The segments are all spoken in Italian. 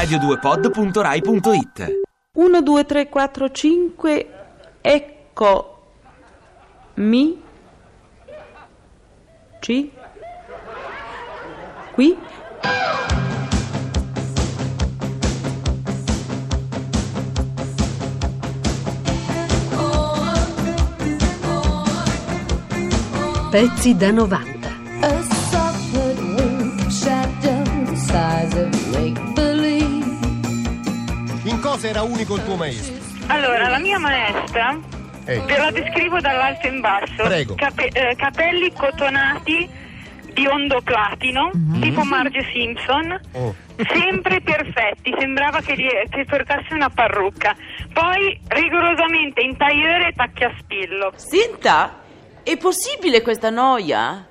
radio2pod.rai.it 1, 2, 3, 4, 5, ecco mi ci qui Pezzi da 90. Cosa era unico il tuo maestro? Allora, la mia maestra, Eh. ve la descrivo dall'alto in basso. Prego. Cape- eh, capelli cotonati, biondo platino, tipo Marge Simpson, Oh. sempre perfetti, sembrava che, gli- che portasse una parrucca. Poi rigorosamente in tailleur e tacchi a spillo. Senta, è possibile questa noia?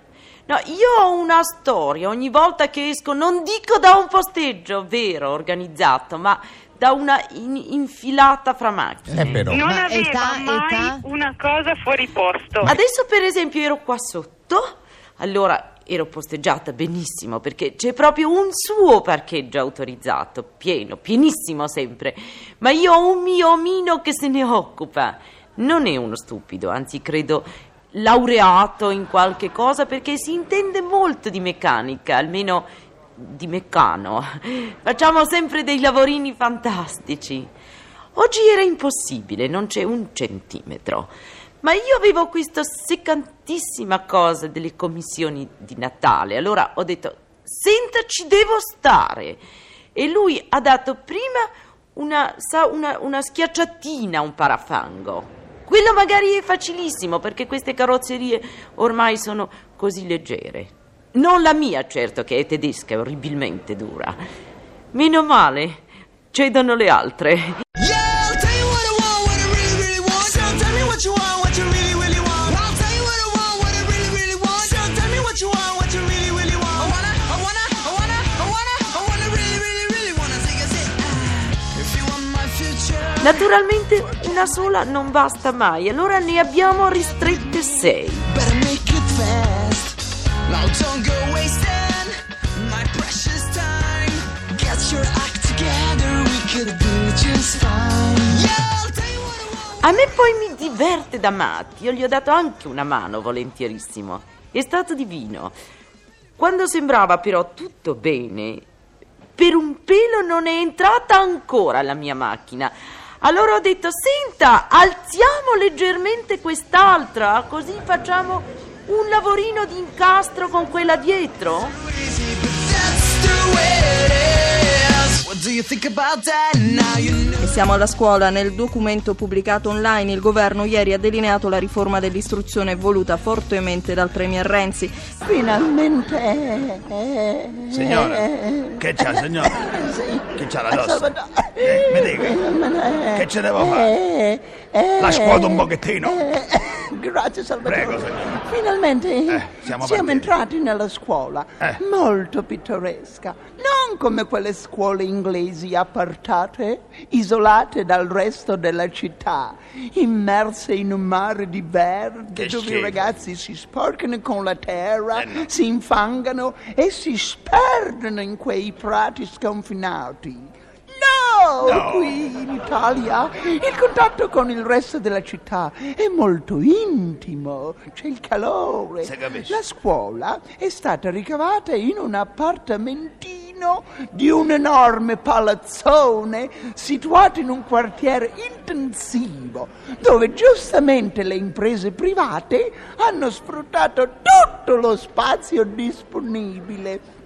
No, io ho una storia ogni volta che esco, non dico da un posteggio vero, organizzato, ma da una in- infilata fra macchine. Eh però. Non Ma aveva età, mai età? una cosa fuori posto. Adesso per esempio ero qua sotto, allora ero posteggiata benissimo perché c'è proprio un suo parcheggio autorizzato, pieno, pienissimo sempre, ma io ho un mio omino che se ne occupa. Non è uno stupido, anzi credo laureato in qualche cosa perché si intende molto di meccanica, almeno di meccano. Facciamo sempre dei lavorini fantastici. Oggi era impossibile, non c'è un centimetro. Ma io avevo questa seccantissima cosa delle commissioni di Natale. Allora ho detto, senta, ci devo stare. E lui ha dato prima una, sa, una, una schiacciatina a un parafango. Quello magari è facilissimo perché queste carrozzerie ormai sono così leggere. Non la mia, certo, che è tedesca, è orribilmente dura. Meno male, cedono le altre. Naturalmente una sola non basta mai, allora ne abbiamo ristrette sei. A me poi mi diverte da matti, io gli ho dato anche una mano volentierissimo. È stato divino. Quando sembrava però tutto bene, per un pelo non è entrata ancora la mia macchina. Allora ho detto, senta, alziamo leggermente quest'altra, così facciamo un lavorino di incastro con quella dietro. E siamo alla scuola. Nel documento pubblicato online il governo ieri ha delineato la riforma dell'istruzione voluta fortemente dal Premier Renzi. Finalmente. eh, Signora, eh, che c'ha, signora? Sì. Che c'ha la? Salvatore. Eh, mi dica, che ce devo fare? Eh, eh, La scuoto un pochettino. Grazie Salvatore. Prego, signora. Finalmente Eh, siamo partiti. entrati nella scuola, Eh. molto pittoresca, non come quelle scuole inglesi appartate, isolate dal resto della città, immerse in un mare di verde Che dove i schifo. ragazzi si sporcano con la terra, Eh, no. si infangano e si sperdono in quei prati sconfinati. No, No. qui in Italia il contatto con il resto della città è molto intimo, c'è il calore. La scuola è stata ricavata in un appartamentino di un enorme palazzone situato in un quartiere intensivo, dove giustamente le imprese private hanno sfruttato tutto lo spazio disponibile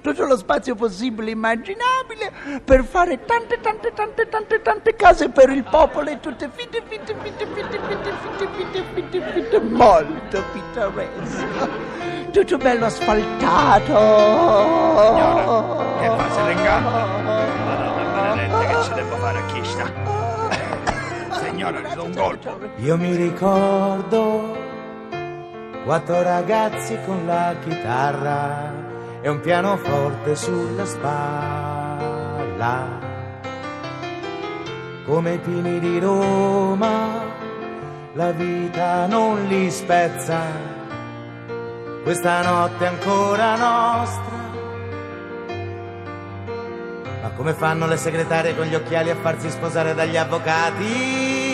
tutto lo spazio possibile e immaginabile per fare tante tante tante tante tante case per il popolo e tutte fitte fitte fitte fitte fitte fitte fitte fitte fitte molto pittoresco tutto bello asfaltato Signora, che fa, ringanna? Madonna benedetta, che ci devo fare a chi sta? Signora, le do un colpo. Io mi ricordo quattro ragazzi con la chitarra e un pianoforte sulla spalla. Come i pini di Roma, la vita non li spezza. Questa notte è ancora nostra. Ma come fanno le segretarie con gli occhiali a farsi sposare dagli avvocati.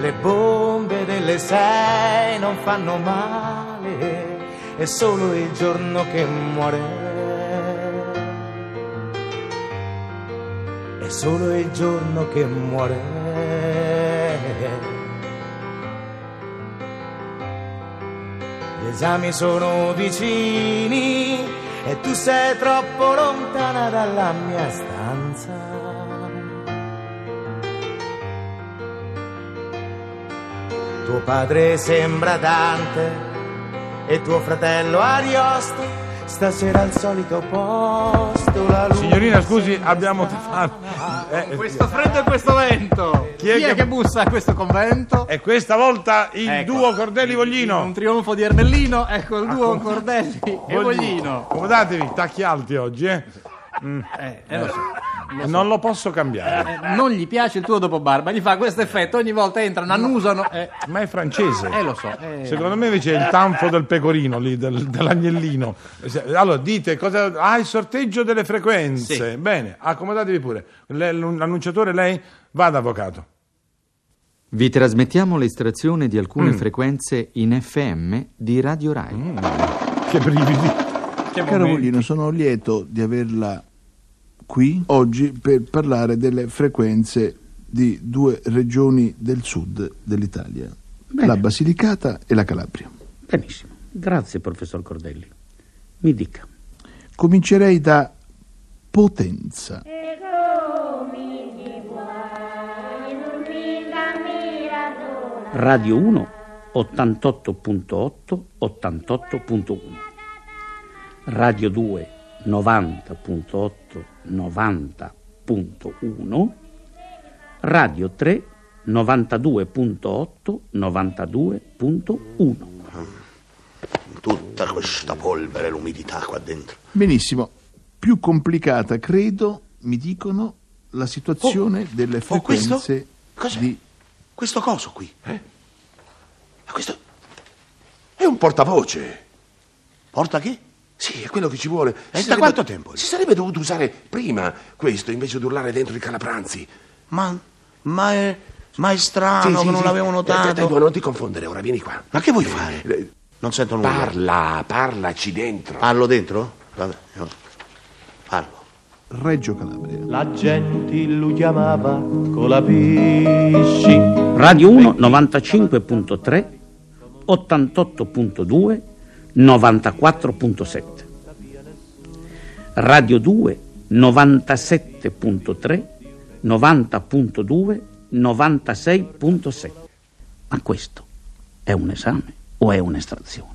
Le bombe delle sei non fanno male, è solo il giorno che muore. È solo il giorno che muore. Gli esami sono vicini e tu sei troppo lontana dalla mia stanza. Tuo padre sembra Dante e tuo fratello Ariosto. Stasera al solito posto la luce. Signorina, scusi, abbiamo fatto. Eh, Questo freddo e questo vento. Chi è, che... bussa a questo convento? E questa volta il Ecco. duo Cordelli Voglino. Un trionfo di Ermellino, ecco il duo Cordelli e Voglino. Voglino. Accomodatevi, tacchi alti oggi, eh. Mm. Eh, eh, lo so. Non lo posso cambiare. Eh, non gli piace il tuo dopo barba, gli fa questo effetto, ogni volta entrano, annusano. Eh, Ma è francese. eh, lo so. eh. Secondo me invece è il tanfo del pecorino lì, del- dell'agnellino. Allora dite cosa. Ah, il sorteggio delle frequenze. Sì. Bene, accomodatevi pure. Le- L'annunciatore lei vada, avvocato. Vi trasmettiamo l'estrazione di alcune Mm. frequenze in FM di Radio Rai. Che brividi. Che Caro. Voglino, sono lieto di averla qui oggi per parlare delle frequenze di due regioni del sud dell'Italia, la Basilicata e la Calabria. Benissimo, grazie professor Cordelli. Mi dica. Comincerei da Potenza. Radio 1 88.8 88.1 Radio 2 90.8 90.1 Radio 3 92.8 92.1 Tutta questa polvere, l'umidità qua dentro. Benissimo. Più complicata, credo, mi dicono, la situazione delle oh, questo? frequenze Cos'è? di... Questo coso qui. Eh? Ma questo è un portavoce. Porta che? Sì, è quello che ci vuole. E da sarebbe- quanto tempo? Si sarebbe dovuto usare prima questo invece di urlare dentro i calapranzi. Ma, ma è, ma è strano che non l'avevo notato. Eh, eh, non ti confondere, ora vieni qua. Ma che vuoi fare? Eh, Non sento nulla. Parla, parlaci dentro. Parlo dentro? Vabbè, io- parlo. Reggio Calabria. La gente lo chiamava Colapisci. Radio 1 95.3 88.2 94.7 Radio 2 97.3 90.2 96.7 Ma questo è un esame o è un'estrazione?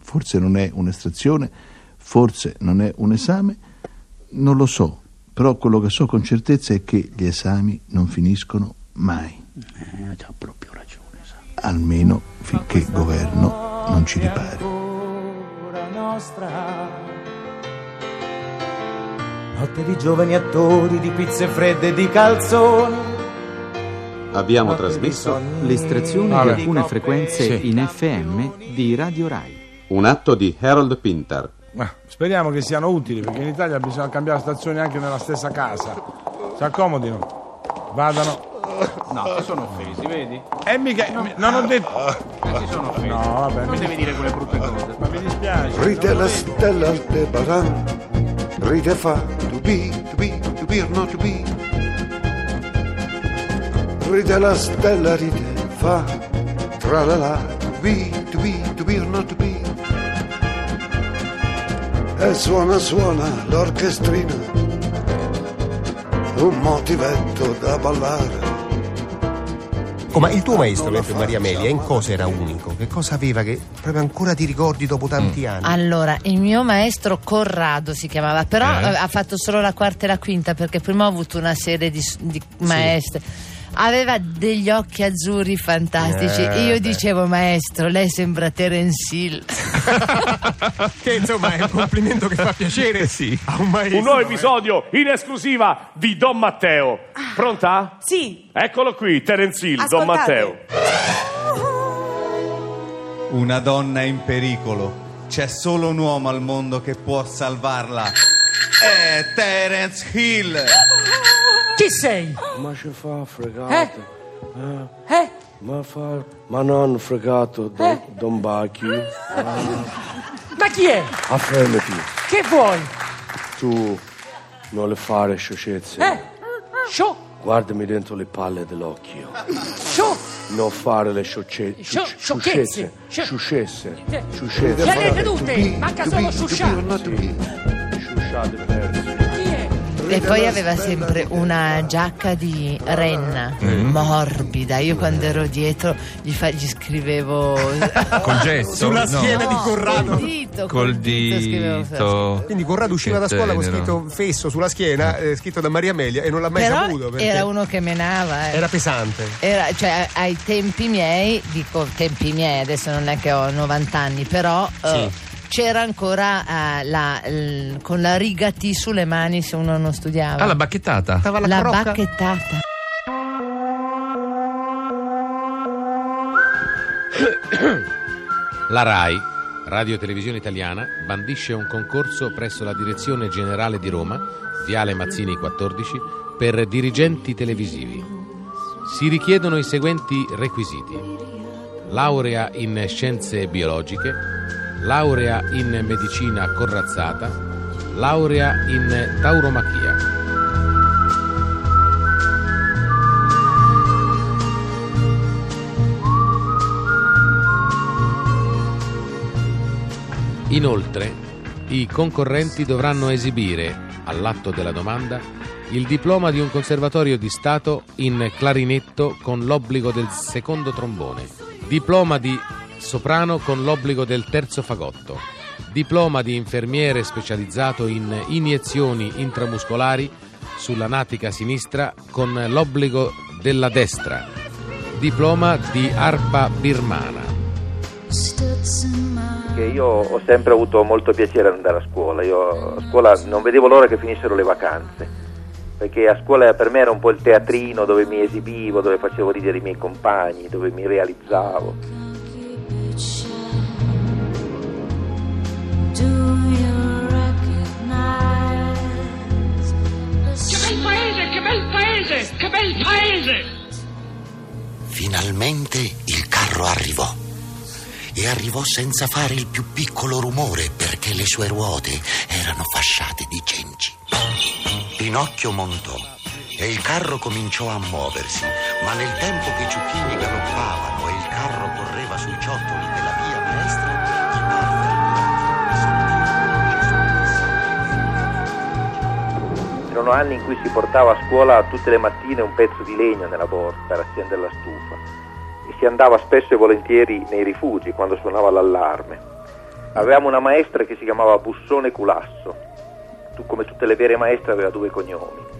Forse non è un'estrazione, forse non è un esame, non lo so, però quello che so con certezza è che gli esami non finiscono mai, Eh, ha già proprio ragione. Almeno finché il governo non ci ripari. Notte di giovani attori, di pizze fredde e di calzoni. Abbiamo trasmesso l'estrazione di alcune frequenze Sì. in FM di Radio Rai. Un atto di Harold Pinter. Ma speriamo che siano utili, perché in Italia bisogna cambiare stazione anche nella stessa casa. Si accomodino, vadano. No, si sono offesi, vedi? E mica, non ho detto. Eh, si sono offesi. No, vabbè, Come mi, devi dire quelle brutte cose? ma mi dispiace. Ride non la ho detto. stella Aldebaran, ride fa to be, to be, to be or not to be. Ride la stella, ride fa, tra la la, to be, to be, to be or not to be. E suona, suona l'orchestrina, un motivetto da ballare. Oh, ma il tuo maestro, mentre Maria Amelia, in cosa era unico? Che cosa aveva che proprio ancora ti ricordi dopo tanti anni? Allora, il mio maestro Corrado si chiamava, però Eh? ha fatto solo la quarta e la quinta perché prima ho avuto una serie di, di maestre. Aveva degli occhi azzurri fantastici. Eh, Io beh. dicevo, maestro, lei sembra Terence Hill. che insomma è un complimento che fa piacere sì. a un maestro. Un nuovo episodio in esclusiva di Don Matteo. Pronta? Sì. Eccolo qui, Terence Hill, Don Ascoltate. Matteo. Una donna in pericolo. C'è solo un uomo al mondo che può salvarla. Eh, Terence Hill. Chi sei? Ma ci fa fregato? Eh? Eh? Ma fa... Ma non fregato, Don, Eh? don Bacchi. Ma chi è? Affermati, Che vuoi? tu non le fare sciocchezze. Eh? Sciò? Guardami dentro le palle dell'occhio. Sciò? Non fare le sciocche... Scio- sciocchezze. sciocchezze. Sciocchezze. Le vedute? Manca solo Suscià. Sciusciate, persi. E poi aveva sempre una giacca di renna, morbida. Io quando ero dietro gli, fa- gli scrivevo... Col gesso? Sulla No. schiena di Corrado. Col dito, Col scrivevo dito. Quindi Corrado usciva da scuola con scritto fesso sulla schiena, eh, scritto da Maria Amelia, e non l'ha mai Però saputo. Era uno che menava. eh. era pesante. Era- cioè, ai tempi miei, dico tempi miei, adesso non è che ho 90 anni, però eh, c'era ancora eh, la- l- con la riga T sulle mani se uno non studiava. Ah, la bacchettata. La bacchettata. La RAI, Radio e Televisione Italiana, bandisce un concorso presso la Direzione Generale di Roma, Viale Mazzini 14, per dirigenti televisivi. Si richiedono i seguenti requisiti: laurea in scienze biologiche, laurea in medicina corazzata, laurea in tauromachia. Inoltre, i concorrenti dovranno esibire, all'atto della domanda, il diploma di un conservatorio di Stato in clarinetto con l'obbligo del secondo trombone, diploma di soprano con l'obbligo del terzo fagotto, diploma di infermiere specializzato in iniezioni intramuscolari sulla natica sinistra con l'obbligo della destra, diploma di arpa birmana. che io ho sempre avuto molto piacere andare a scuola. Io a scuola non vedevo l'ora che finissero le vacanze, perché a scuola per me era un po' il teatrino dove mi esibivo, dove facevo ridere i miei compagni, dove mi realizzavo. Paese, che bel paese! Finalmente il carro arrivò. E arrivò senza fare il più piccolo rumore perché le sue ruote erano fasciate di cenci. Pinocchio montò e il carro cominciò a muoversi, ma nel tempo che ciuchini anni in cui si portava a scuola tutte le mattine un pezzo di legno nella borsa per accendere la stufa e si andava spesso e volentieri nei rifugi quando suonava l'allarme. Avevamo una maestra che si chiamava Bussone Culasso, tu, come tutte le vere maestre aveva due cognomi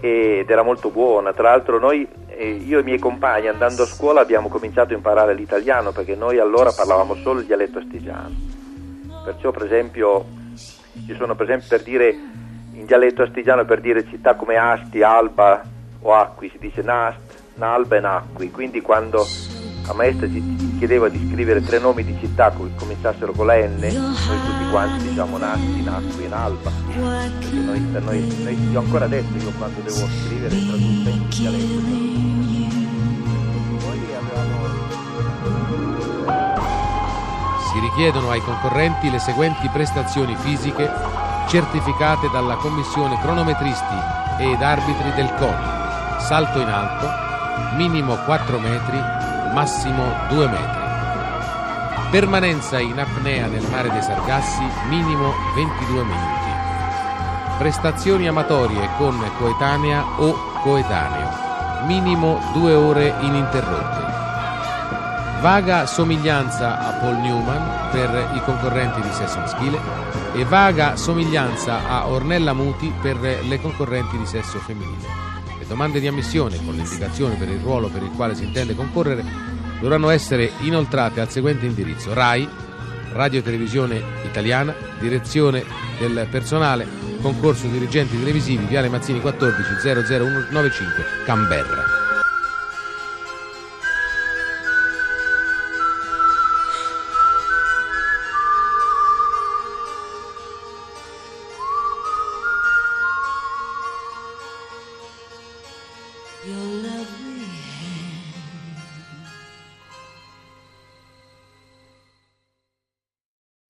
ed era molto buona. Tra l'altro noi, eh, io e i miei compagni andando a scuola abbiamo cominciato a imparare l'italiano perché noi allora parlavamo solo il dialetto astigiano. Perciò per esempio ci sono per esempio per dire in dialetto astigiano per dire città come Asti, Alba o Acqui si dice Nast, Nalba e Nacqui. Quindi quando la maestra ci chiedeva di scrivere tre nomi di città che cominciassero con la N, noi tutti quanti diciamo Nasti, Nacqui e Nalba. Perché noi, noi, noi- io ancora adesso io quando devo scrivere traduco in dialetto. Si richiedono ai concorrenti le seguenti prestazioni fisiche certificate dalla Commissione cronometristi ed arbitri del CONI. Salto in alto, minimo 4 metri, massimo 2 metri. Permanenza in apnea nel mare dei Sargassi, minimo 22 minuti. Prestazioni amatorie con coetanea o coetaneo, minimo 2 ore ininterrotte. Vaga somiglianza a Paul Newman per i concorrenti di sesso maschile e vaga somiglianza a Ornella Muti per le concorrenti di sesso femminile. Le domande di ammissione con l'indicazione per il ruolo per il quale si intende concorrere dovranno essere inoltrate al seguente indirizzo RAI, Radio Televisione Italiana, Direzione del Personale, Concorso Dirigenti Televisivi, Viale Mazzini 14 00195, Canberra.